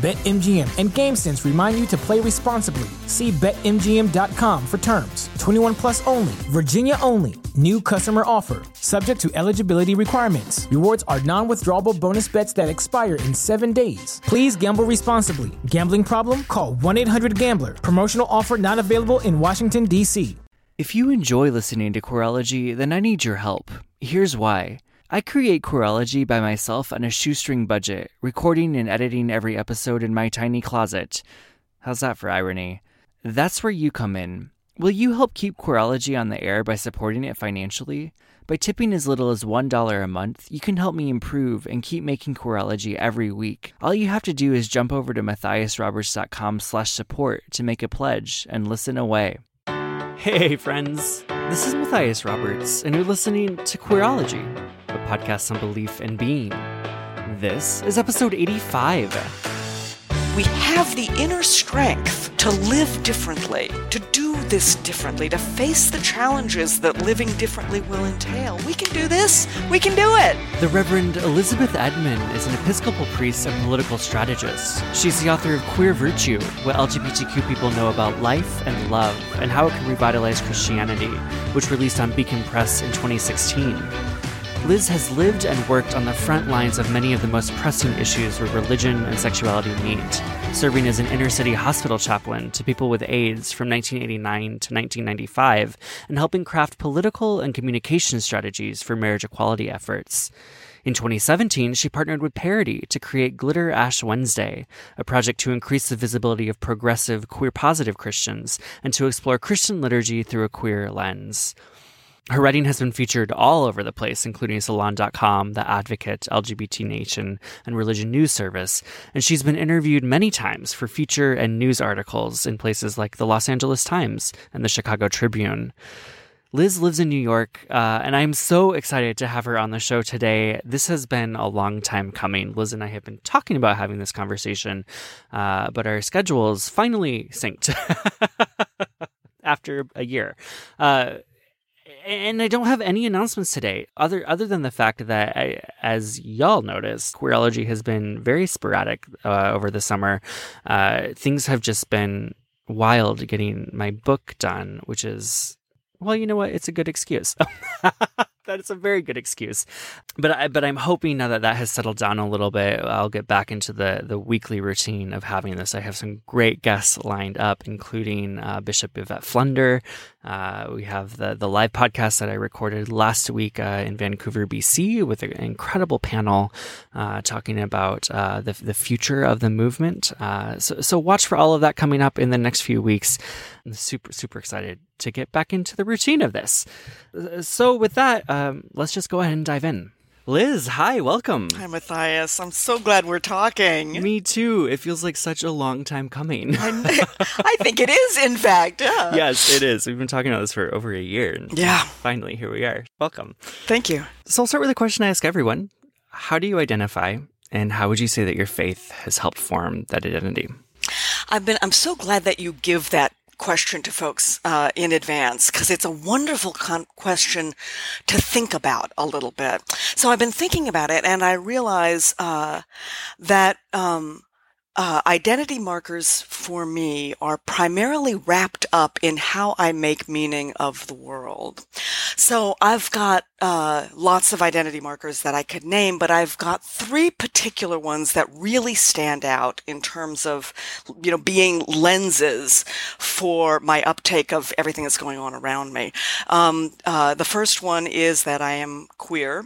BetMGM and GameSense remind you to play responsibly. See BetMGM.com for terms. 21 plus only, Virginia only. New customer offer, subject to eligibility requirements. Rewards are non withdrawable bonus bets that expire in seven days. Please gamble responsibly. Gambling problem? Call 1 800 Gambler. Promotional offer not available in Washington, D.C. If you enjoy listening to Queerology, then I need your help. Here's why. I create Queerology by myself on a shoestring budget, recording and editing every episode in my tiny closet. How's that for irony? That's where you come in. Will you help keep Queerology on the air by supporting it financially? By tipping as little as $1 a month, you can help me improve and keep making Queerology every week. All you have to do is jump over to matthiasroberts.com slash support to make a pledge and listen away. Hey, friends. This is Matthias Roberts, and you're listening to Queerology, podcast on belief and being. This is episode 85. We have the inner strength to live differently, to do this differently, to face the challenges that living differently will entail. We can do this. We can do it. The Reverend Elizabeth Edman is an Episcopal priest and political strategist. She's the author of Queer Virtue What LGBTQ People Know About Life and Love, and How It Can Revitalize Christianity, which released on Beacon Press in 2016. Liz has lived and worked on the front lines of many of the most pressing issues where religion and sexuality meet, serving as an inner city hospital chaplain to people with AIDS from 1989 to 1995, and helping craft political and communication strategies for marriage equality efforts. In 2017, she partnered with Parity to create Glitter Ash Wednesday, a project to increase the visibility of progressive, queer positive Christians and to explore Christian liturgy through a queer lens. Her writing has been featured all over the place, including Salon.com, The Advocate, LGBT Nation, and Religion News Service, and she's been interviewed many times for feature and news articles in places like the Los Angeles Times and the Chicago Tribune. Liz lives in New York, uh, and I'm so excited to have her on the show today. This has been a long time coming. Liz and I have been talking about having this conversation, uh, but our schedules finally synced after a year. Uh, and I don't have any announcements today, other other than the fact that, I, as y'all noticed, Queerology has been very sporadic uh, over the summer. Uh, things have just been wild getting my book done, which is, well, you know what? It's a good excuse. that is a very good excuse. But I, but I'm hoping now that that has settled down a little bit, I'll get back into the the weekly routine of having this. I have some great guests lined up, including uh, Bishop Yvette Flunder. Uh, we have the the live podcast that I recorded last week uh, in Vancouver, BC, with an incredible panel uh, talking about uh, the the future of the movement. Uh, so so watch for all of that coming up in the next few weeks. I'm super super excited to get back into the routine of this. So with that um, let's just go ahead and dive in. Liz, hi, welcome. Hi, Matthias. I'm so glad we're talking. Me too. It feels like such a long time coming. I, think it is, in fact. Yeah. Yes, it is. We've been talking about this for over a year. And yeah. Finally, here we are. Welcome. Thank you. So I'll start with a question I ask everyone How do you identify, and how would you say that your faith has helped form that identity? I've been. I'm so glad that you give that question to folks uh, in advance because it's a wonderful con- question to think about a little bit. So I've been thinking about it, and I realize uh, that um, uh, identity markers for me are primarily wrapped up in how I make meaning of the world. So I've got uh, lots of identity markers that I could name, but I've got three particular ones that really stand out in terms of, you know, being lenses for my uptake of everything that's going on around me. Um, uh, the first one is that I am queer.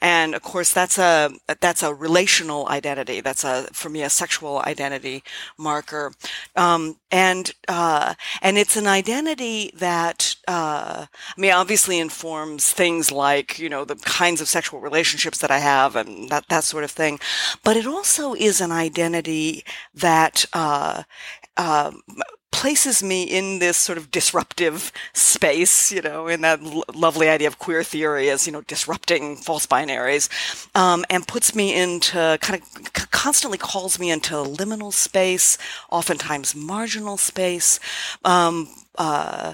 And of course, that's a that's a relational identity. That's a for me a sexual identity marker, um, and uh, and it's an identity that uh, I mean obviously informs things like you know the kinds of sexual relationships that I have and that that sort of thing, but it also is an identity that uh, uh, places me in this sort of disruptive space, you know, in that l- lovely idea of queer theory as, you know, disrupting false binaries, um, and puts me into kind of c- constantly calls me into liminal space, oftentimes marginal space, um, uh,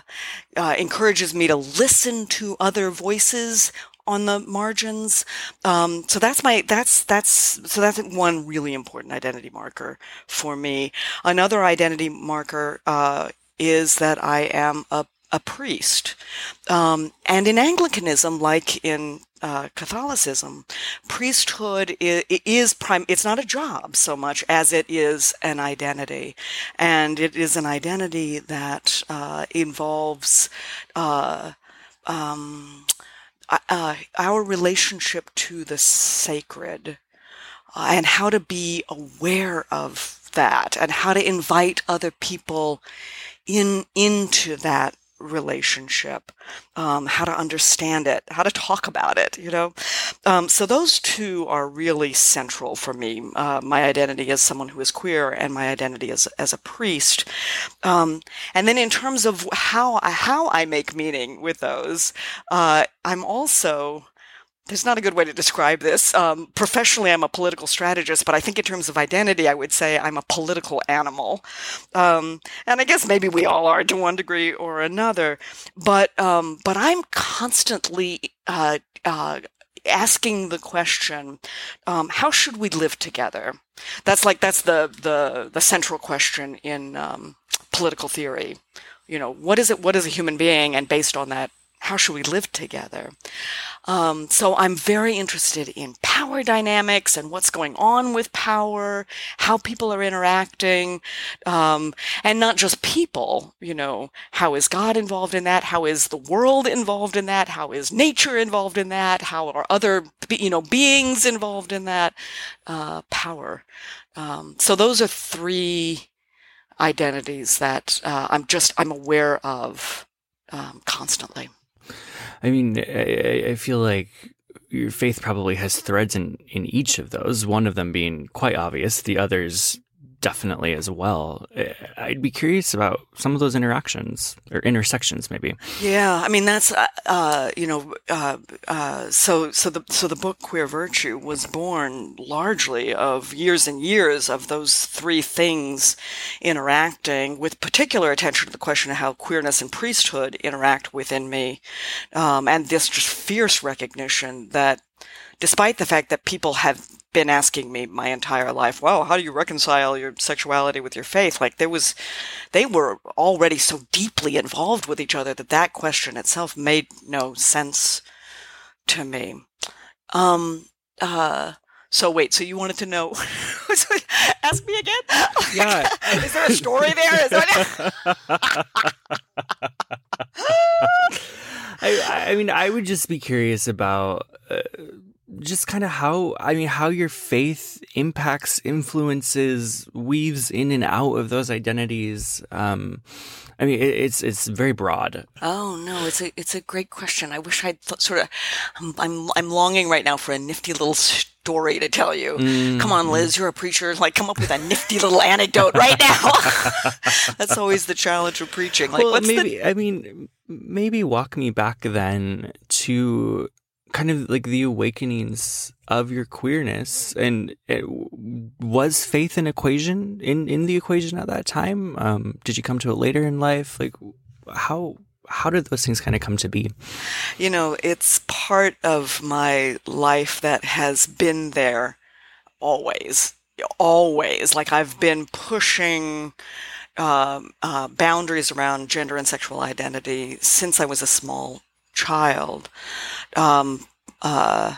uh, encourages me to listen to other voices on the margins. Um, so that's my that's that's so that's one really important identity marker for me. Another identity marker uh, is that I am a a priest, um, and in Anglicanism, like in uh, Catholicism, priesthood is, is prime. It's not a job so much as it is an identity, and it is an identity that uh, involves. Uh, um, uh, our relationship to the sacred uh, and how to be aware of that and how to invite other people in into that relationship, um, how to understand it, how to talk about it, you know. Um, so those two are really central for me. Uh, my identity as someone who is queer and my identity as as a priest. Um, and then in terms of how I, how I make meaning with those, uh, I'm also there's not a good way to describe this. Um, professionally, I'm a political strategist, but I think in terms of identity, I would say I'm a political animal. Um, and I guess maybe we all are to one degree or another. But um, but I'm constantly uh, uh, asking the question, um, how should we live together? That's like that's the the the central question in um, political theory. You know, what is it? What is a human being? And based on that, how should we live together? Um, so I'm very interested in power dynamics and what's going on with power, how people are interacting, um, and not just people. You know, how is God involved in that? How is the world involved in that? How is nature involved in that? How are other, you know, beings involved in that? Uh, power. Um, so those are three identities that uh, I'm just I'm aware of um, constantly. I mean, I, I feel like your faith probably has threads in, in each of those, one of them being quite obvious, the others definitely as well. I'd be curious about some of those interactions or intersections, maybe. Yeah, I mean that's uh, uh, you know uh, uh, so so the so the book Queer Virtue was born largely of years and years of those three things interacting, with particular attention to the question of how queerness and priesthood interact within me, um, and this just fierce recognition that despite the fact that people have been asking me my entire life, well, how do you reconcile your sexuality with your faith? Like there was, they were already so deeply involved with each other that that question itself made no sense to me. Um, uh, so wait, so you wanted to know? Ask me again. Yeah. Is there a story there? Is there... I, I mean, I would just be curious about. Uh, just kind of how I mean how your faith impacts, influences, weaves in and out of those identities. Um, I mean, it, it's it's very broad. Oh no, it's a it's a great question. I wish I'd th- sort of. I'm, I'm I'm longing right now for a nifty little story to tell you. Mm, come on, Liz, you're a preacher. Like, come up with a nifty little anecdote right now. That's always the challenge of preaching. Like, well, maybe the... I mean, maybe walk me back then to kind of like the awakenings of your queerness and it, was faith an equation in in the equation at that time? Um, did you come to it later in life? Like how how did those things kind of come to be? You know it's part of my life that has been there always always. Like i've been pushing um, uh, boundaries around gender and sexual identity since i was a small child. Um, uh,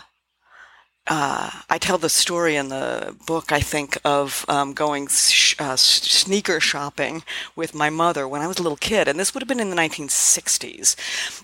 uh, I tell the story in the book, I think, of um, going sh- uh, sneaker shopping with my mother when I was a little kid, and this would have been in the 1960s.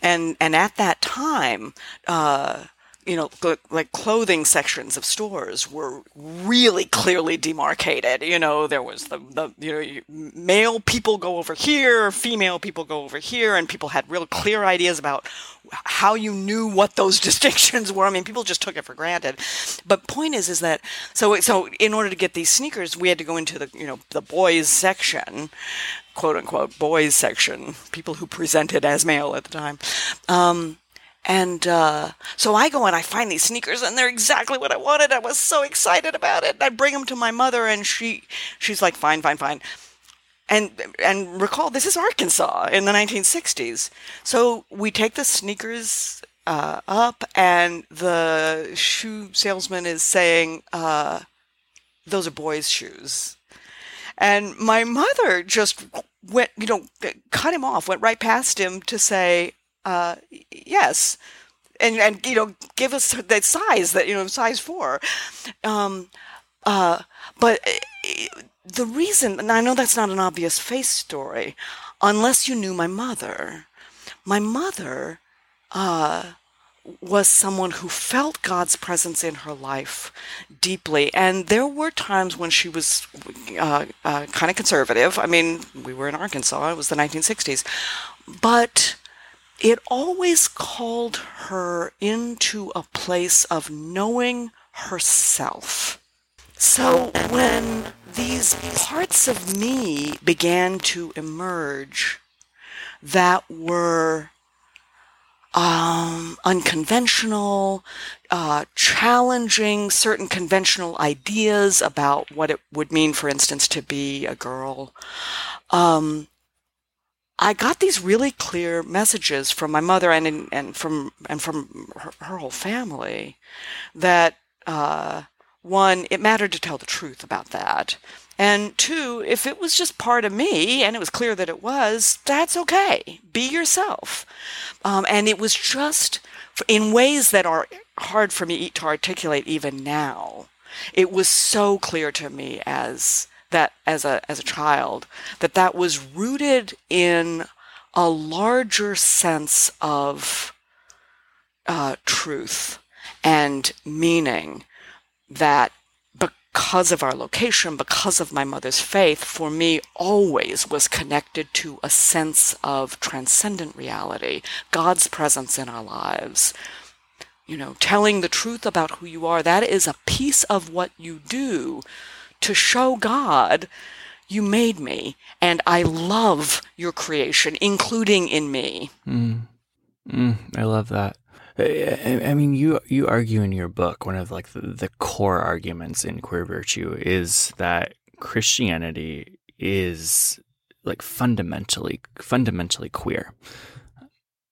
And and at that time, uh, you know, like clothing sections of stores were really clearly demarcated. You know, there was the, the, you know, male people go over here, female people go over here, and people had real clear ideas about how you knew what those distinctions were. I mean, people just took it for granted. But point is, is that, so, so in order to get these sneakers, we had to go into the, you know, the boys section, quote unquote, boys section, people who presented as male at the time. Um, and uh, so I go and I find these sneakers, and they're exactly what I wanted. I was so excited about it. I bring them to my mother, and she she's like, "Fine, fine, fine." And and recall, this is Arkansas in the 1960s. So we take the sneakers uh, up, and the shoe salesman is saying, uh, "Those are boys' shoes." And my mother just went, you know, cut him off, went right past him to say, uh, yes, and and you know, give us that size that you know, size four. Um, uh, but uh, the reason, and I know that's not an obvious face story, unless you knew my mother. My mother uh, was someone who felt God's presence in her life deeply. And there were times when she was uh, uh, kind of conservative. I mean, we were in Arkansas, it was the 1960s. But it always called her into a place of knowing herself. So when these parts of me began to emerge that were um, unconventional, uh, challenging certain conventional ideas about what it would mean, for instance, to be a girl. Um, I got these really clear messages from my mother and and from and from her, her whole family that uh, one, it mattered to tell the truth about that, and two, if it was just part of me and it was clear that it was, that's okay. Be yourself, um, and it was just in ways that are hard for me to articulate even now. It was so clear to me as that as a as a child that that was rooted in a larger sense of uh, truth and meaning that because of our location, because of my mother's faith, for me always was connected to a sense of transcendent reality, God's presence in our lives. You know, telling the truth about who you are, that is a piece of what you do to show God, you made me, and I love your creation, including in me. Mm. Mm, I love that. I, I, mean, you you argue in your book one of like the, the core arguments in queer virtue is that Christianity is like fundamentally fundamentally queer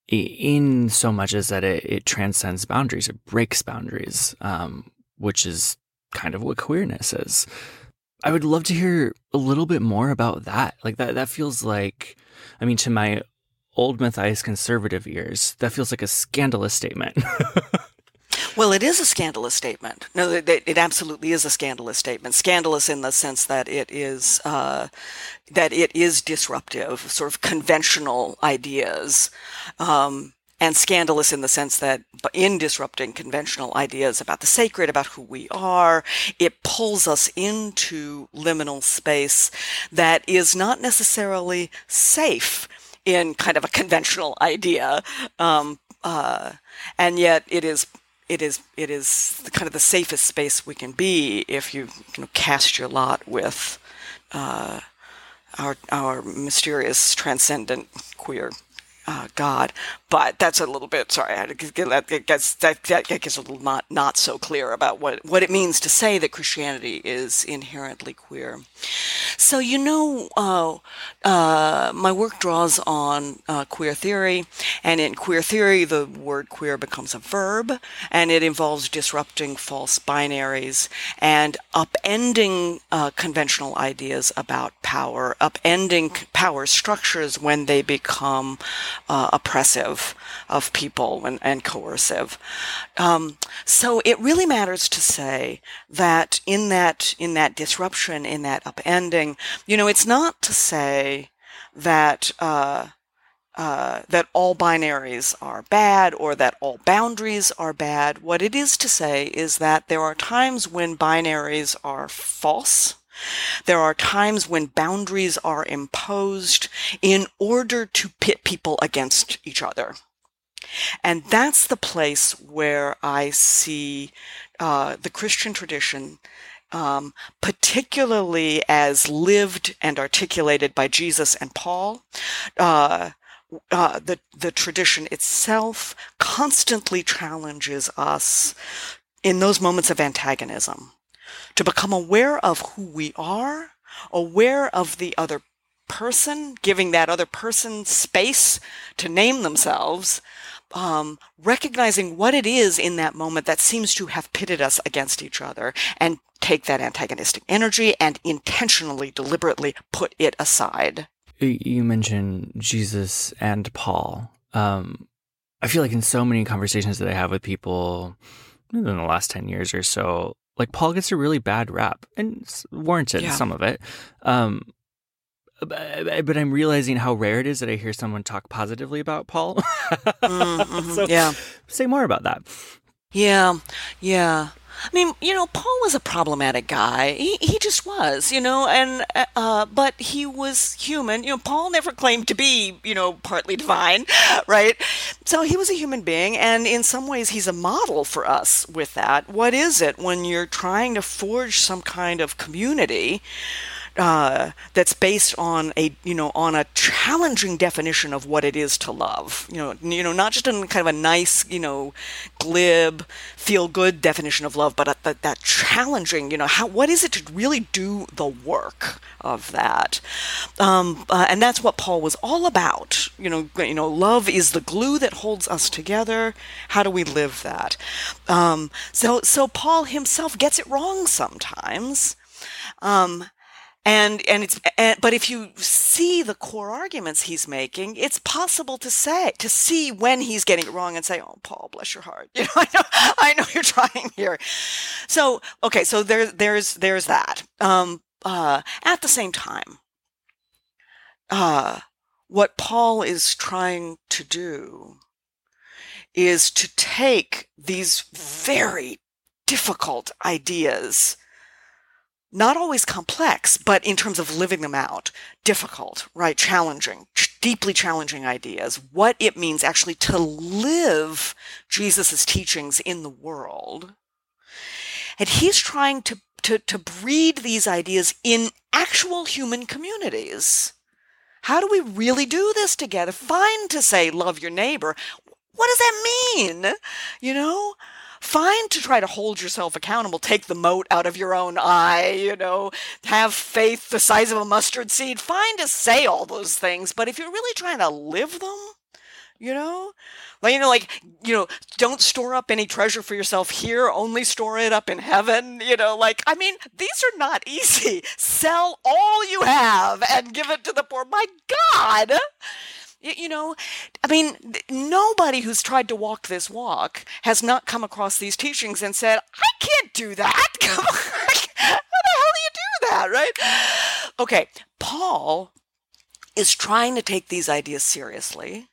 in so much as that it, it transcends boundaries it breaks boundaries um, which is kind of what queerness is I would love to hear a little bit more about that. Like that that feels like I mean to my old Matthias conservative ears, that feels like a scandalous statement. Well, it is a scandalous statement. No, it, it, absolutely is a scandalous statement. Scandalous in the sense that it is uh, that it is disruptive, sort of conventional ideas. Um, and scandalous in the sense that in disrupting conventional ideas about the sacred, about who we are, it pulls us into liminal space that is not necessarily safe in kind of a conventional idea. Um, uh, and yet it is it is it is kind of the safest space we can be if you, you know, cast your lot with uh, our our mysterious transcendent queer uh, God. But that's a little bit sorry. I that gets that, that gets a little not not so clear about what what it means to say that Christianity is inherently queer. So you know, uh, uh, my work draws on uh, queer theory, and in queer theory, the word queer becomes a verb, and it involves disrupting false binaries and upending uh, conventional ideas about power, upending power structures when they become uh, oppressive. of people and, and coercive. Um, so it really matters to say that in that in that disruption, in that upending, you know, it's not to say that. Uh, uh, that all binaries are bad or that all boundaries are bad. What it is to say is that there are times when binaries are false. There are times when boundaries are imposed in order to pit people against each other. And that's the place where I see uh, the Christian tradition um, particularly as lived and articulated by Jesus and Paul, uh, uh, the the tradition itself constantly challenges us in those moments of antagonism to become aware of who we are, aware of the other person, giving that other person space to name themselves, um, recognizing what it is in that moment that seems to have pitted us against each other, and take that antagonistic energy and intentionally, deliberately put it aside you mentioned Jesus and Paul. Um, I feel like in so many conversations that I have with people in the last 10 years or so, like Paul gets a really bad rap and warranted yeah. some of it. Um, but I'm realizing how rare it is that I hear someone talk positively about Paul. mm, mm-hmm, so yeah. Say more about that. Yeah. Yeah. I mean, you know, Paul was a problematic guy. He, he just was, you know, and, uh, but he was human. You know, Paul never claimed to be, you know, partly divine, right? So he was a human being, and in some ways he's a model for us with that. What is it when you're trying to forge some kind of community? Uh, that's based on a you know on a challenging definition of what it is to love. You know, you know, not just in kind of a nice you know glib feel good definition of love, but a, that, that challenging you know how what is it to really do the work of that, um, uh, and that's what Paul was all about. You know, you know, love is the glue that holds us together. How do we live that? Um, so so Paul himself gets it wrong sometimes. Um, and and it's and, but if you see the core arguments he's making it's possible to say to see when he's getting it wrong and say oh paul bless your heart. You know i know i know you're trying here. So okay so there there's there's that. Um uh at the same time uh what paul is trying to do is to take these very difficult ideas not always complex, but in terms of living them out, difficult, right? Challenging, deeply challenging ideas, what it means actually to live Jesus' teachings in the world. And he's trying to, to, to breed these ideas in actual human communities. How do we really do this together? Fine to say, love your neighbor. What does that mean? You know? Fine to try to hold yourself accountable, take the mote out of your own eye, you know, have faith the size of a mustard seed. Fine to say all those things, but if you're really trying to live them, you know, like you know, like you know, don't store up any treasure for yourself here. Only store it up in heaven. You know, like I mean, these are not easy. Sell all you have and give it to the poor. My God. You know, I mean, nobody who's tried to walk this walk has not come across these teachings and said, I can't do that. How the hell do you do that, right? Okay, Paul is trying to take these ideas seriously,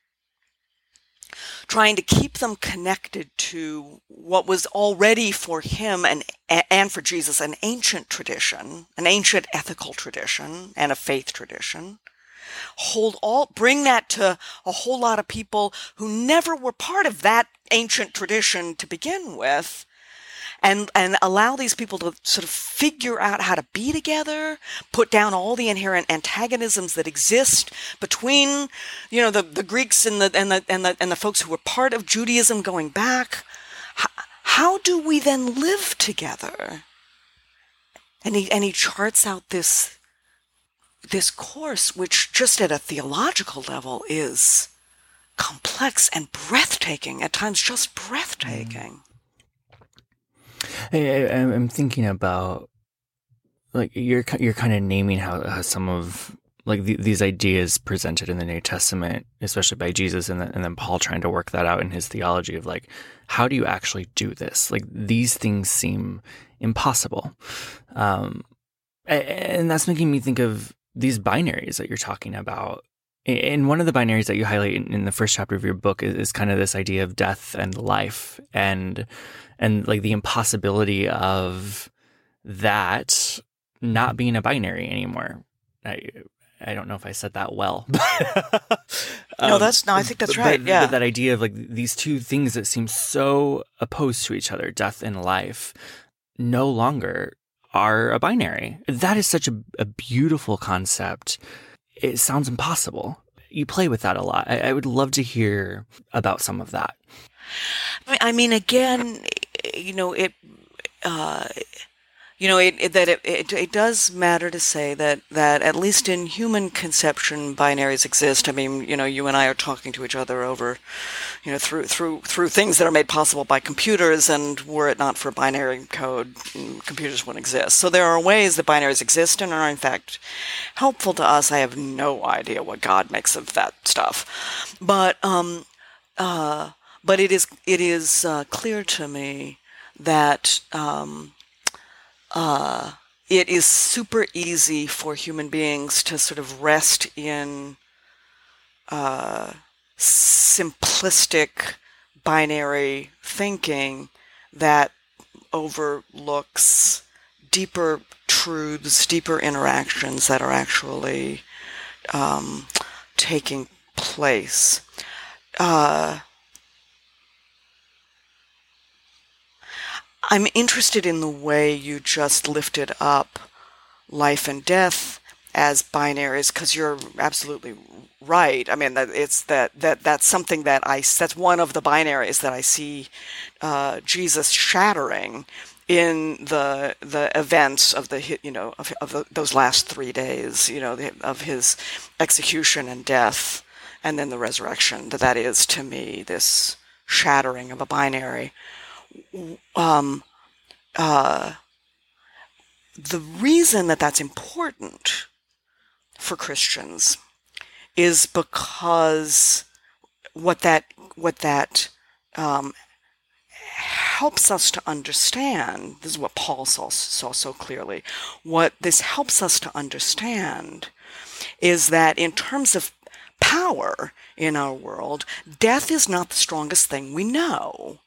trying to keep them connected to what was already for him and, and for Jesus an ancient tradition, an ancient ethical tradition, and a faith tradition hold all, bring that to a whole lot of people who never were part of that ancient tradition to begin with. And, and allow these people to sort of figure out how to be together, put down all the inherent antagonisms that exist between, you know, the, the Greeks and the, and the, and the, and the folks who were part of Judaism going back. How, how do we then live together? And he, and he charts out this this course, which just at a theological level is complex and breathtaking, at times just breathtaking. Hey, I'm thinking about like you're you're kind of naming how, how some of like the, these ideas presented in the New Testament, especially by Jesus, and then, and then Paul trying to work that out in his theology of like, how do you actually do this? Like these things seem impossible, um, and that's making me think of these binaries that you're talking about. And one of the binaries that you highlight in, the first chapter of your book is, is kind of this idea of death and life, and and like the impossibility of that not being a binary anymore. I I don't know if I said that well. um, no, that's no. I think that's right. But, yeah, but that idea of like these two things that seem so opposed to each other, death and life, no longer are a binary. That is such a, a beautiful concept. It sounds impossible. You play with that a lot. I, I would love to hear about some of that. I mean, again, you know, it. Uh, you know, it, it, that it, it, it does matter to say that, that at least in human conception, binaries exist. I mean, you know, you and I are talking to each other over, you know, through through through things that are made possible by computers, and were it not for binary code, mm, computers wouldn't exist. So there are ways that binaries exist and are in fact helpful to us. I have no idea what God makes of that stuff, but um, uh, but it is it is uh, clear to me that um uh, it is super easy for human beings to sort of rest in uh, simplistic binary thinking that overlooks deeper truths, deeper interactions that are actually um, taking place. Uh, I'm interested in the way you just lifted up life and death as binaries because you're absolutely right. I mean, that it's that that that's something that I that's one of the binaries that I see uh, Jesus shattering in the the events of the you know of, of the, those last three days. You know, the, of his execution and death, and then the resurrection. That that is to me this shattering of a binary um, uh, the reason that that's important for Christians is because what that what that um, helps us to understand. This is what Paul saw, saw so clearly. What this helps us to understand is that in terms of power in our world, death is not the strongest thing we know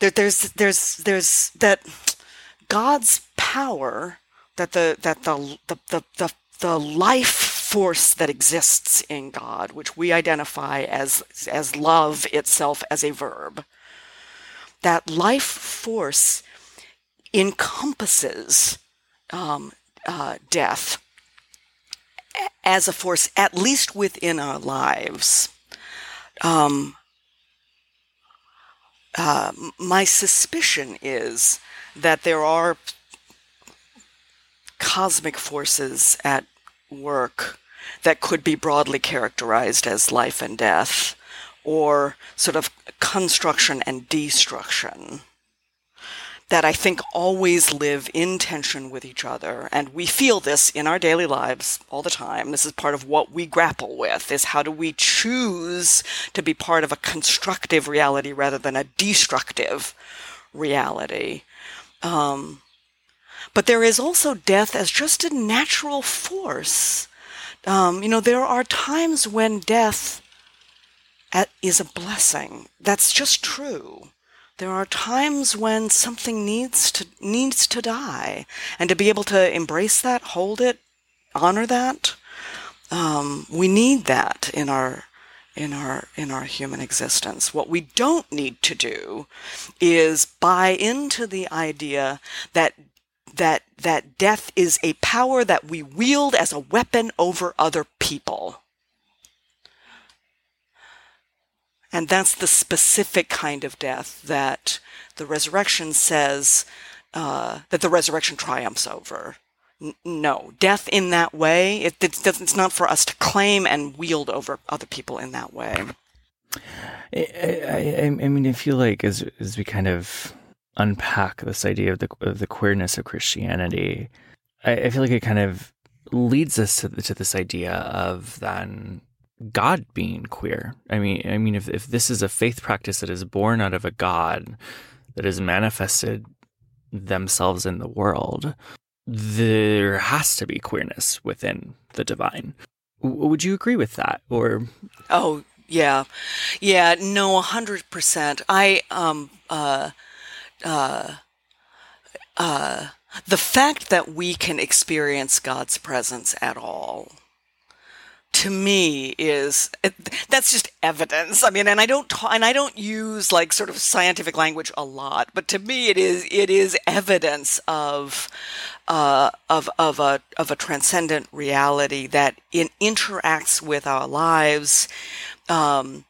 there, there's there's there's that God's power that the that the the the, the, the life force that exists in God, which we identify as as love itself as a verb, that life force encompasses um, uh, death as a force, at least within our lives. Um, uh, my suspicion is that there are cosmic forces at work that could be broadly characterized as life and death, or sort of construction and destruction that I think always live in tension with each other. And we feel this in our daily lives all the time. This is part of what we grapple with is how do we choose to be part of a constructive reality rather than a destructive reality. Um, but there is also death as just a natural force. Um, you know, there are times when death is a blessing. That's just true. There are times when something needs to needs to die, and to be able to embrace that, hold it, honor that, um, we need that in our in our in our human existence. What we don't need to do is buy into the idea that that that death is a power that we wield as a weapon over other people. And that's the specific kind of death that the resurrection says uh, that the resurrection triumphs over. N- no, death in that way, it, it, it's not for us to claim and wield over other people in that way. I, I, I mean, I feel like as as we kind of unpack this idea of the of the queerness of Christianity, I, I feel like it kind of leads us to, to this idea of then God being queer. I mean, I mean, if, if this is a faith practice that is born out of a God that has manifested themselves in the world, there has to be queerness within the divine. W- would you agree with that? Or oh yeah, yeah, no, hundred percent. I um uh uh uh the fact that we can experience God's presence at all to me is that's just evidence. I mean, and I don't and I don't use like sort of scientific language a lot, but to me it is it is evidence of uh, of of a of a transcendent reality that in, interacts with our lives. Um,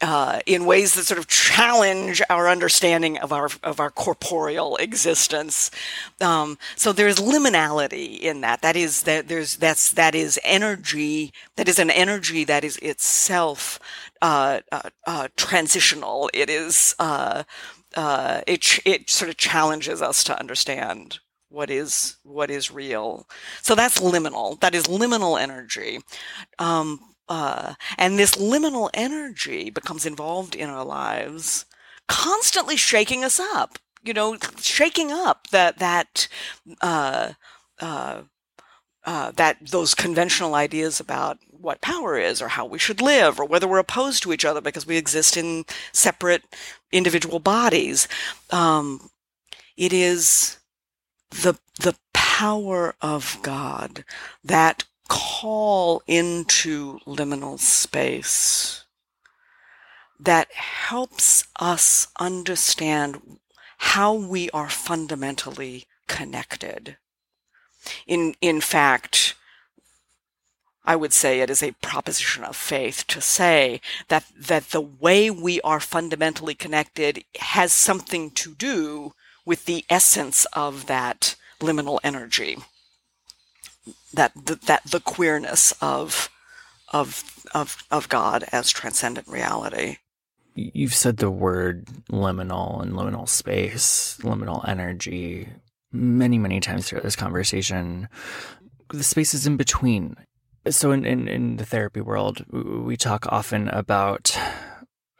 uh, in ways that sort of challenge our understanding of our of our corporeal existence. Um, so there's liminality in that. That is that there's that's that is energy. That is an energy that is itself uh, uh, uh transitional. It is uh, uh, it it sort of challenges us to understand what is what is real. So that's liminal. That is liminal energy. Um, uh, and this liminal energy becomes involved in our lives, constantly shaking us up. You know, shaking up that that uh, uh, uh, that those conventional ideas about what power is or how we should live or whether we're opposed to each other because we exist in separate individual bodies. Um, it is the the power of God that call into liminal space that helps us understand how we are fundamentally connected. In, in fact, I would say it is a proposition of faith to say that, that the way we are fundamentally connected has something to do with the essence of that liminal energy that the, that the queerness of of of of God as transcendent reality. You've said the word liminal and liminal space, liminal energy many many times throughout this conversation. The spaces in between. So in, in, in the therapy world, we talk often about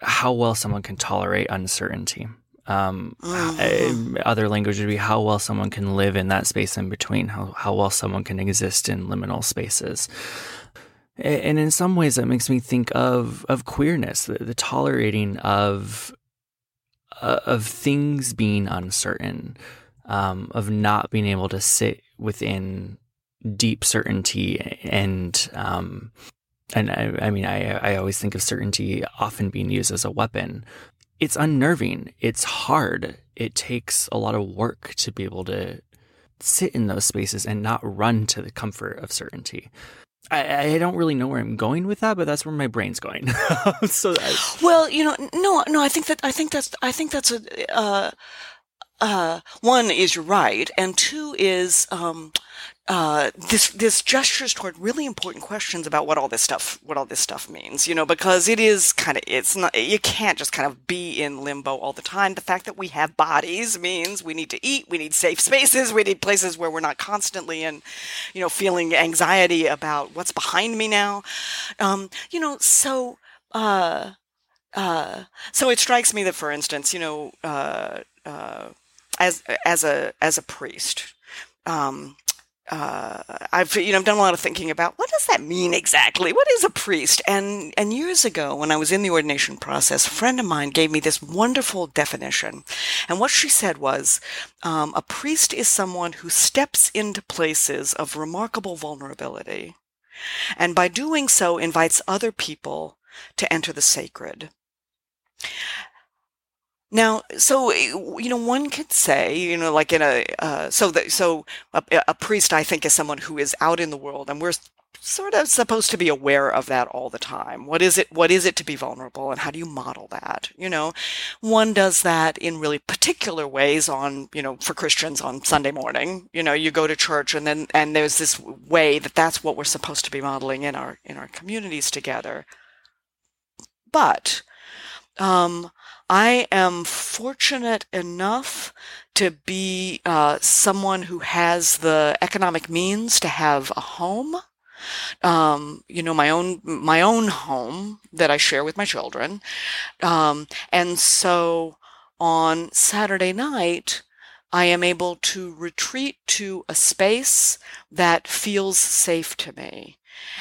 how well someone can tolerate uncertainty. Um, mm-hmm. other language would be how well someone can live in that space in between, how, how well someone can exist in liminal spaces. And in some ways, that makes me think of of queerness, the, the tolerating of uh, of things being uncertain, um, of not being able to sit within deep certainty and um, and I, I mean I, I always think of certainty often being used as a weapon it's unnerving. It's hard. It takes a lot of work to be able to sit in those spaces and not run to the comfort of certainty. I, I don't really know where I'm going with that, but that's where my brain's going. so, I, well, you know, no, no, I think that I think that's I think that's a uh, uh, one is you're right, and two is um, uh, this this gestures toward really important questions about what all this stuff what all this stuff means you know because it is kind of it's not you can't just kind of be in limbo all the time. The fact that we have bodies means we need to eat we need safe spaces we need places where we're not constantly and you know feeling anxiety about what's behind me now. Um, you know so uh, uh, so it strikes me that for instance you know uh, uh as as a as a priest um, uh, I've you know I've done a lot of thinking about what does that mean exactly? What is a priest? And and years ago, when I was in the ordination process, a friend of mine gave me this wonderful definition, and what she said was, um, a priest is someone who steps into places of remarkable vulnerability, and by doing so invites other people to enter the sacred. Now, so you know, one could say, you know, like in a uh, so that so a, a, priest, I think, is someone who is out in the world, and we're sort of supposed to be aware of that all the time. What is it? What is it to be vulnerable, and how do you model that? You know, one does that in really particular ways. On you know, for Christians on Sunday morning, you know, you go to church, and then and there's this way that that's what we're supposed to be modeling in our in our communities together. But Um, I am fortunate enough to be uh, someone who has the economic means to have a home. Um, you know, my own my own home that I share with my children, um, and so on Saturday night, I am able to retreat to a space that feels safe to me.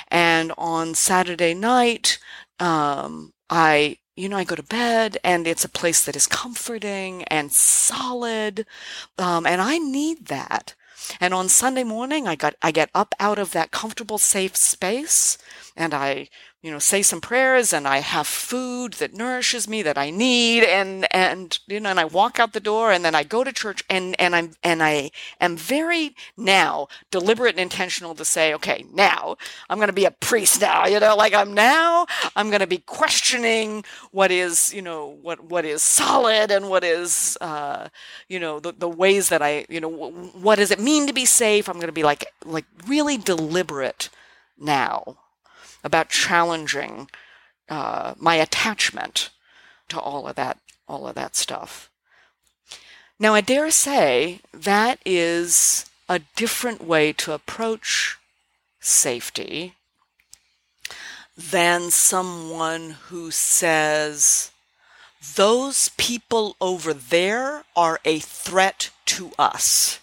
And on Saturday night, um, I you know, I go to bed and it's a place that is comforting and solid. Um, and I need that. And on Sunday morning, I got, I get up out of that comfortable, safe space and I you know, say some prayers and I have food that nourishes me that I need and and you know and I walk out the door and then I go to church and and I'm and I am very now deliberate and intentional to say, okay, now I'm going to be a priest now, you know, like I'm now I'm going to be questioning what is, you know, what what is solid and what is uh you know, the the ways that I, you know, what does it mean to be safe? I'm going to be like like really deliberate now about challenging uh, my attachment to all of that, all of that stuff. Now, I dare say that is a different way to approach safety than someone who says, those people over there are a threat to us.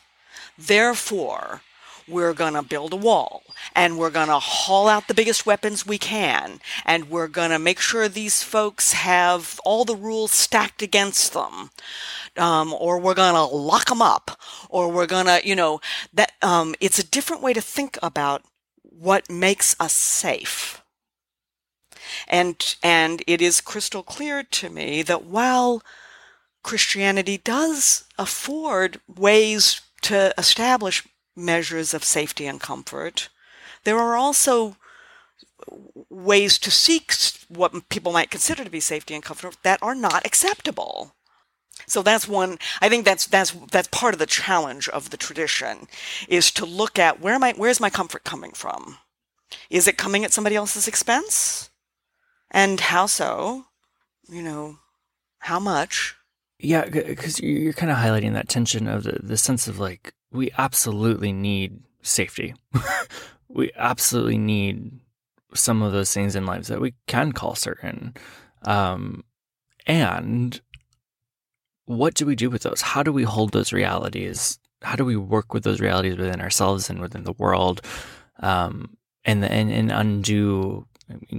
Therefore, we're going to build a wall and we're going to haul out the biggest weapons we can and we're going to make sure these folks have all the rules stacked against them um, or we're going to lock them up or we're going to you know that um, it's a different way to think about what makes us safe and and it is crystal clear to me that while Christianity does afford ways to establish measures of safety and comfort. There are also ways to seek what people might consider to be safety and comfort that are not acceptable. So that's one. I think that's that's that's part of the challenge of the tradition, is to look at where my where's my comfort coming from? Is it coming at somebody else's expense? And how so? You know, how much? Yeah, because you're kind of highlighting that tension of the, the sense of like we absolutely need safety. we absolutely need some of those things in lives that we can call certain. Um, and what do we do with those? How do we hold those realities? How do we work with those realities within ourselves and within the world? Um, and, and, and undo,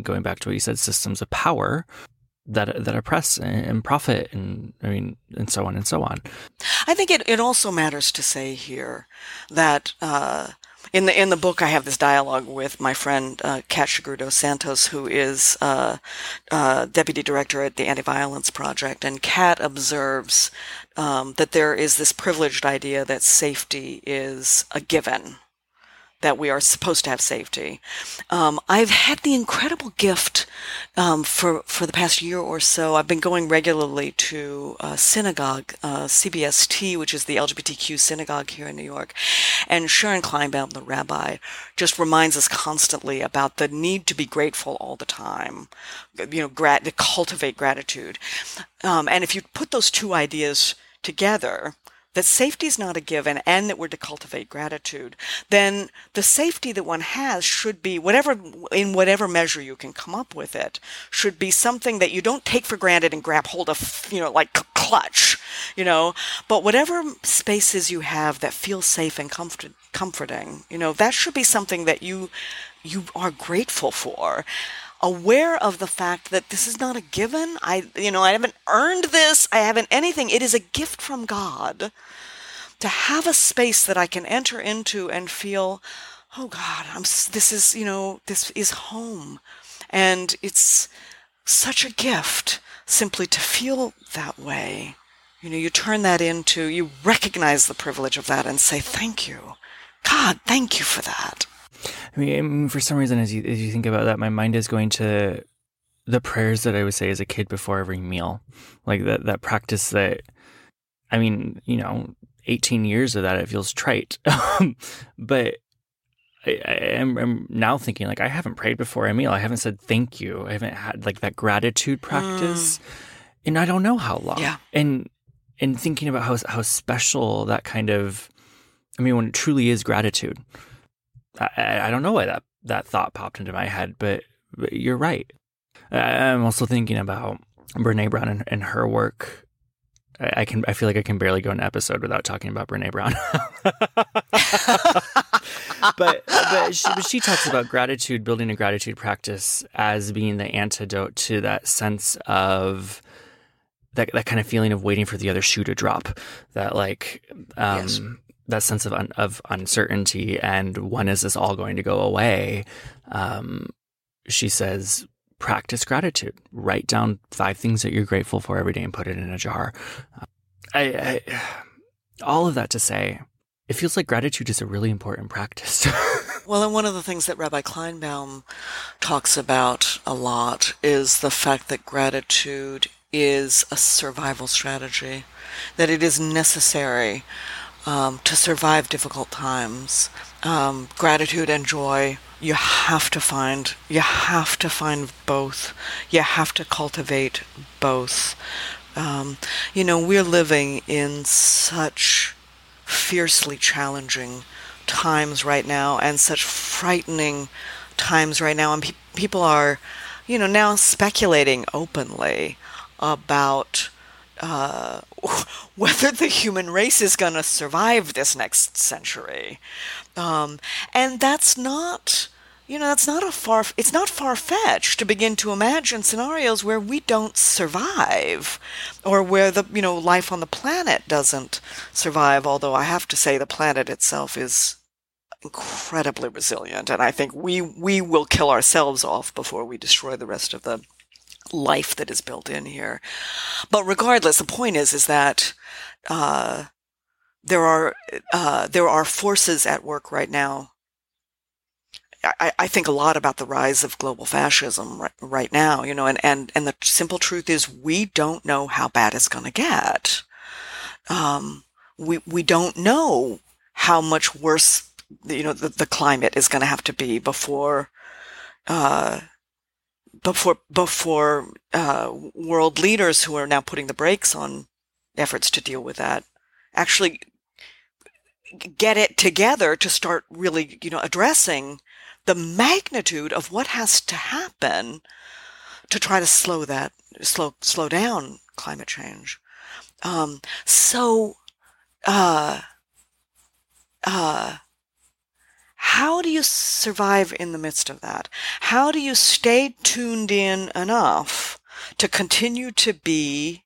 going back to what you said, systems of power that that oppress and profit and I mean and so on and so on. I think it, it also matters to say here that uh, in the in the book I have this dialogue with my friend uh, Kat Shigure dos Santos, who is uh, uh, deputy director at the Anti-Violence Project, and Kat observes um, that there is this privileged idea that safety is a given that we are supposed to have safety. Um, I've had the incredible gift um, for for the past year or so. I've been going regularly to a synagogue, uh, CBST, which is the LGBTQ synagogue here in New York, and Sharon Kleinbaum, the rabbi, just reminds us constantly about the need to be grateful all the time. You know, grat- to cultivate gratitude, um, and if you put those two ideas together that safety is not a given and that we're to cultivate gratitude, then the safety that one has should be whatever, in whatever measure you can come up with it, should be something that you don't take for granted and grab hold of, you know, like clutch, you know, but whatever spaces you have that feel safe and comfort, comforting, you know, that should be something that you, you are grateful for aware of the fact that this is not a given. I, you know, I haven't earned this. I haven't anything. It is a gift from God to have a space that I can enter into and feel, oh God, I'm, this is, you know, this is home. And it's such a gift simply to feel that way. You know, you turn that into, you recognize the privilege of that and say, thank you. God, thank you for that. I mean, for some reason, as you as you think about that, my mind is going to the prayers that I would say as a kid before every meal, like that that practice that. I mean, you know, 18 years of that, it feels trite, but I, am I'm now thinking like I haven't prayed before a meal. I haven't said thank you. I haven't had like that gratitude practice. Mm. and I don't know how long. Yeah. And and thinking about how how special that kind of, I mean, when it truly is gratitude. I, I don't know why that that thought popped into my head, but, but you're right. I'm also thinking about Brene Brown and, and her work. I, can I feel like I can barely go an episode without talking about Brene Brown. but but she, she talks about gratitude, building a gratitude practice as being the antidote to that sense of that that kind of feeling of waiting for the other shoe to drop. That like um, yes. That sense of un, of uncertainty and when is this all going to go away? Um, she says practice gratitude. Write down five things that you're grateful for every day and put it in a jar. I, I all of that to say, it feels like gratitude is a really important practice. well, and one of the things that Rabbi Kleinbaum talks about a lot is the fact that gratitude is a survival strategy, that it is necessary um, to survive difficult times. Um, gratitude and joy you have to find you have to find both. You have to cultivate both. Um, you know we're living in such fiercely challenging times right now and such frightening times right now. And pe- people are you know now speculating openly about uh, whether the human race is going to survive this next century. Um, and that's not, you know, that's not a far, it's not far fetched to begin to imagine scenarios where we don't survive or where the, you know, life on the planet doesn't survive. Although I have to say the planet itself is incredibly resilient. And I think we, we will kill ourselves off before we destroy the rest of the life that is built in here. But regardless, the point is is that uh, there are uh, there are forces at work right now. I, I, think a lot about the rise of global fascism right, right now, you know, and, and, and the simple truth is we don't know how bad it's going to get. Um, we, we don't know how much worse, you know, the, the climate is going to have to be before, uh, before before uh, world leaders who are now putting the brakes on efforts to deal with that actually get it together to start really you know addressing the magnitude of what has to happen to try to slow that slow slow down climate change. Um, so uh, uh, how do you survive in the midst of that? How do you stay tuned in enough to continue to be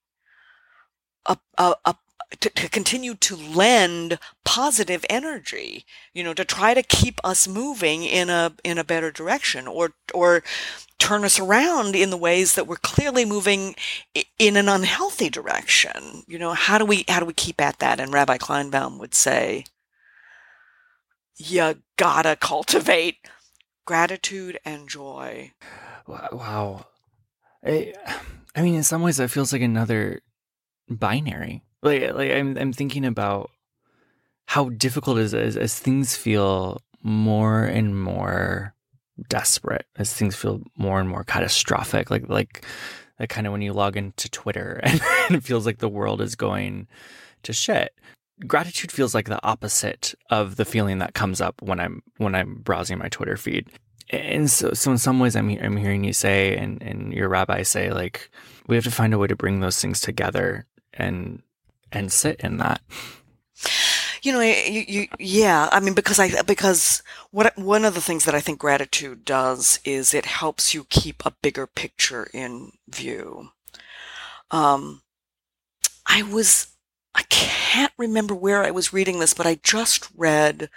a, a, a to, to, continue to lend positive energy, you know, to try to keep us moving in a in a better direction, or or turn us around in the ways that we're clearly moving in an unhealthy direction. You know, how do we how do we keep at that? And Rabbi Kleinbaum would say, you gotta cultivate gratitude and joy. Wow. I, I mean, in some ways, that feels like another binary. Like, like I'm, I'm thinking about how difficult it is as, as things feel more and more desperate, as things feel more and more catastrophic. Like, like, like kind of when you log into Twitter and it feels like the world is going to shit gratitude feels like the opposite of the feeling that comes up when I'm when I'm browsing my Twitter feed. And so, so in some ways, I'm I'm hearing you say, and and your rabbi say, like we have to find a way to bring those things together and and sit in that. You know, you, you, yeah. I mean, because I because what one of the things that I think gratitude does is it helps you keep a bigger picture in view. Um, I was I can't remember where I was reading this, but I just read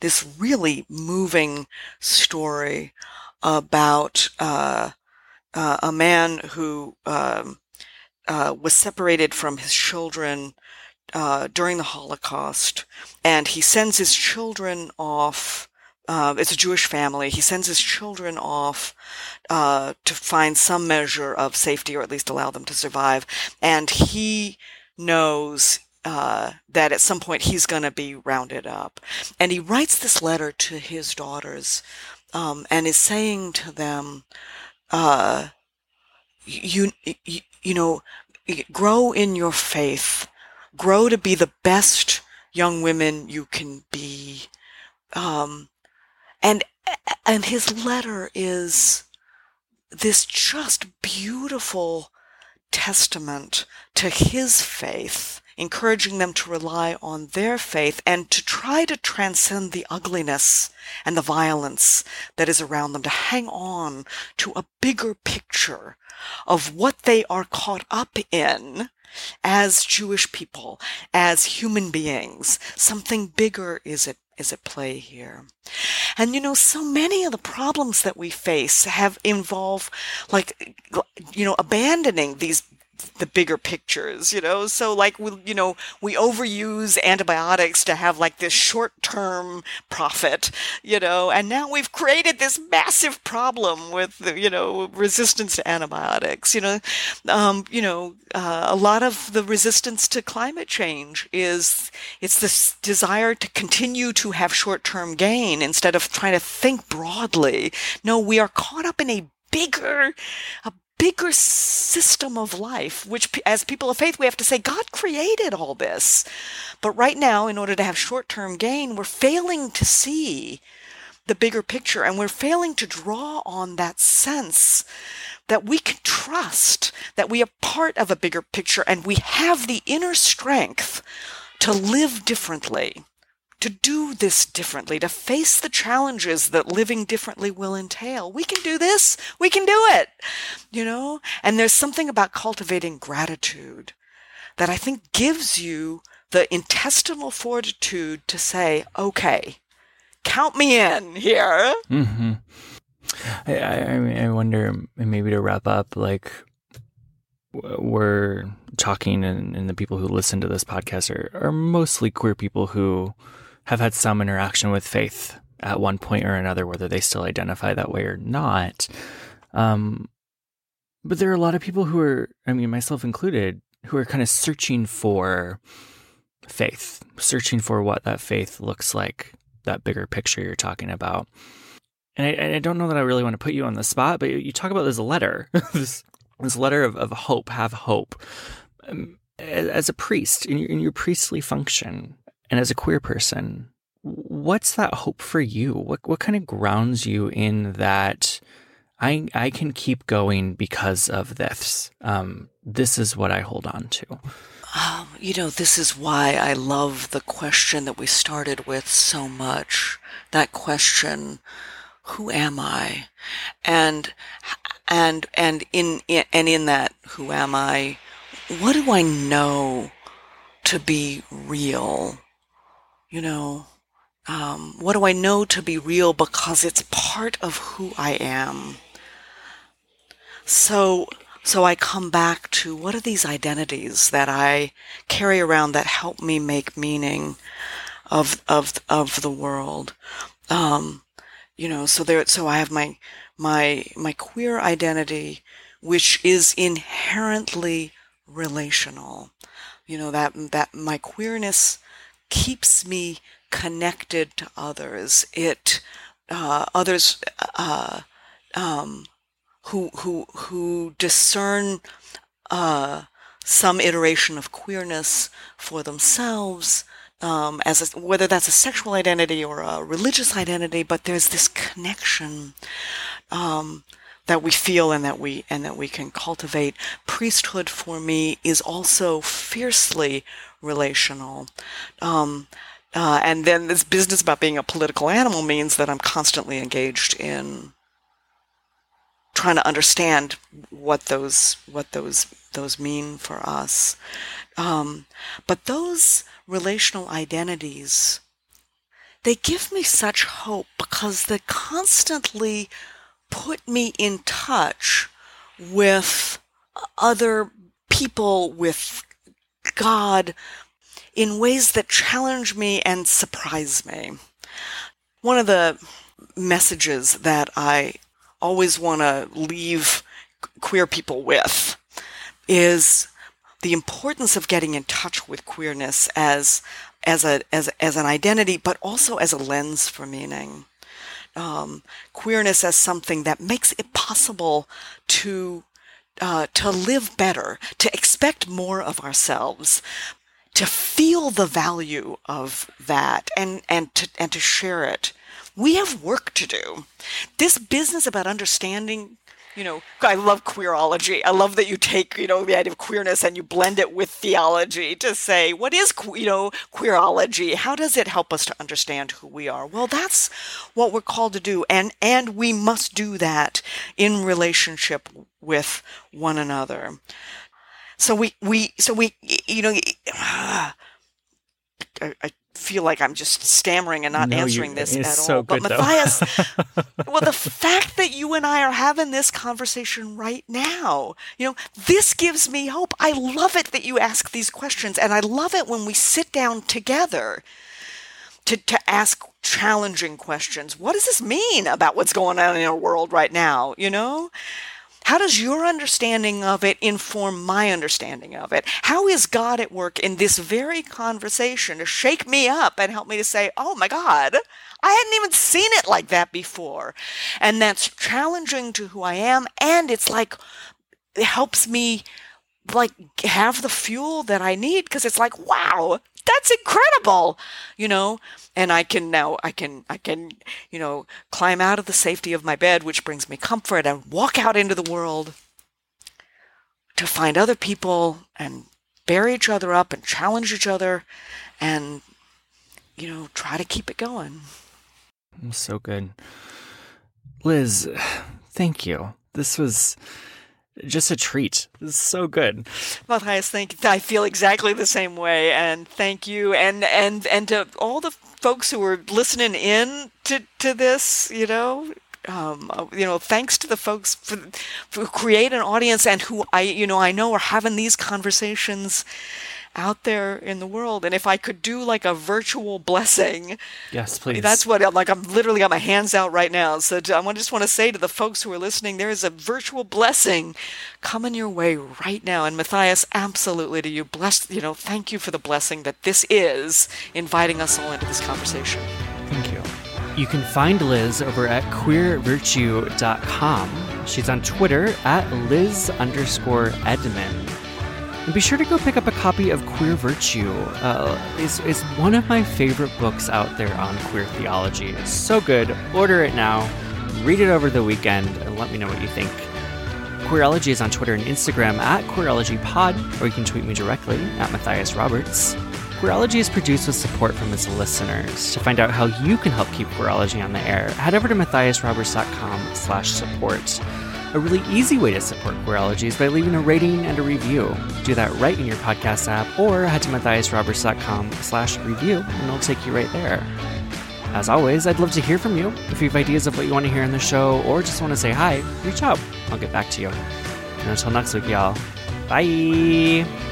this really moving story about uh, uh, a man who um, uh, was separated from his children uh, during the Holocaust, and he sends his children off. Uh, it's a Jewish family. He sends his children off uh, to find some measure of safety, or at least allow them to survive. And he knows uh, that at some point he's going to be rounded up. And he writes this letter to his daughters um, and is saying to them, uh, you, you, you know, grow in your faith, grow to be the best young women you can be. Um, and, and his letter is this just beautiful testament to his faith, encouraging them to rely on their faith and to try to transcend the ugliness and the violence that is around them, to hang on to a bigger picture of what they are caught up in as Jewish people, as human beings. Something bigger is at, is at play here. And you know, so many of the problems that we face have involved like, you know, abandoning these the bigger pictures, you know? So like we, you know, we overuse antibiotics to have like this short-term profit, you know, and now we've created this massive problem with, you know, resistance to antibiotics, you know, um, you know, uh, a lot of the resistance to climate change is, it's this desire to continue to have short-term gain instead of trying to think broadly. No, we are caught up in a bigger, a bigger system of life, which as people of faith, we have to say, God created all this. But right now, in order to have short term gain, we're failing to see the bigger picture and we're failing to draw on that sense that we can trust that we are part of a bigger picture and we have the inner strength to live differently to do this differently, to face the challenges that living differently will entail. We can do this. We can do it. You know? And there's something about cultivating gratitude that I think gives you the intestinal fortitude to say, okay, count me in here. Mm-hmm. I, I, I wonder, maybe to wrap up, like, we're talking and, and, the people who listen to this podcast are, are mostly queer people who have had some interaction with faith at one point or another, whether they still identify that way or not. Um, but there are a lot of people who are, I mean, myself included, who are kind of searching for faith, searching for what that faith looks like, that bigger picture you're talking about. And I, I don't know that I really want to put you on the spot, but you talk about this letter, this, this letter of, of hope, have hope. Um, as a priest, in your, in your priestly function, and as a queer person, what's that hope for you? What what kind of grounds you in that I I can keep going because of this. Um, this is what I hold on to. Um, you know, this is why I love the question that we started with so much. That question, who am I? And and and in, in and in that who am I? What do I know to be real? You know, um, what do I know to be real because it's part of who I am. So, so I come back to what are these identities that I carry around that help me make meaning of of of the world. Um, you know, so there. So I have my my my queer identity, which is inherently relational. You know that that my queerness keeps me connected to others. It uh, others uh, um, who who who discern uh, some iteration of queerness for themselves. Um, as a, whether that's a sexual identity or a religious identity, but there's this connection um, that we feel and that we and that we can cultivate. Priesthood for me is also fiercely relational. Um, uh, and then this business about being a political animal means that I'm constantly engaged in trying to understand what those what those those mean for us. Um, but those relational identities, they give me such hope because they constantly put me in touch with other people with God in ways that challenge me and surprise me. One of the messages that I always want to leave queer people with is the importance of getting in touch with queerness as as a as as an identity, but also as a lens for meaning. Um, queerness as something that makes it possible to uh, to live better, to expect more of ourselves, to feel the value of that, and and to and to share it. We have work to do. This business about understanding you know, I love queerology. I love that you take, you know, the idea of queerness and you blend it with theology to say, what is, you know, queerology? How does it help us to understand who we are? Well, that's what we're called to do. And, and we must do that in relationship with one another. So we, we, so we, you know, I, I feel like I'm just stammering and not No, you- answering this at so all. But good. Matthias, well, the fact that you and I are having this conversation right now, you know, this gives me hope. I love it that you ask these questions, and I love it when we sit down together to, to ask challenging questions. What does this mean about what's going on in our world right now? You know? How does your understanding of it inform my understanding of it? How is God at work in this very conversation to shake me up and help me to say, oh my God, I hadn't even seen it like that before? And that's challenging to who I am. And it's like, it helps me like have the fuel that I need because it's like, wow, that's incredible, you know. And I can now, I can, I can, you know, climb out of the safety of my bed, which brings me comfort, and walk out into the world to find other people and bear each other up and challenge each other, and you know, try to keep it going. So good. Liz, thank you. This was just a treat. So good. Matthias, thank I feel exactly the same way, and thank you, and and and to all the folks who are listening in to to this, you know. Um, uh, you know, thanks to the folks for, who create an audience and who I, you know, I know are having these conversations out there in the world. And if I could do like a virtual blessing, Yes, please. that's what I'm like. I'm literally got my hands out right now. So I just want to say to the folks who are listening, there is a virtual blessing coming your way right now. And Matthias, absolutely to you, bless. You know, thank you for the blessing that this is inviting us all into this conversation. Thank you. You can find Liz over at queervirtue.com. She's on Twitter at Liz underscore Edman. And be sure to go pick up a copy of Queer Virtue. Uh, it's, it's one of my favorite books out there on queer theology. It's so good. Order it now. Read it over the weekend and let me know what you think. Queerology is on Twitter and Instagram at QueerologyPod, or you can tweet me directly at Matthias Roberts. Queerology is produced with support from its listeners. To find out how you can help keep Queerology on the air, head over to matthiasroberts.com slash support. A really easy way to support Queerology is by leaving a rating and a review. Do that right in your podcast app, or head to matthiasroberts.com slash review, and it'll take you right there. As always, I'd love to hear from you. If you have ideas of what you want to hear in the show or just want to say hi, reach out. I'll get back to you. And until next week, y'all, bye.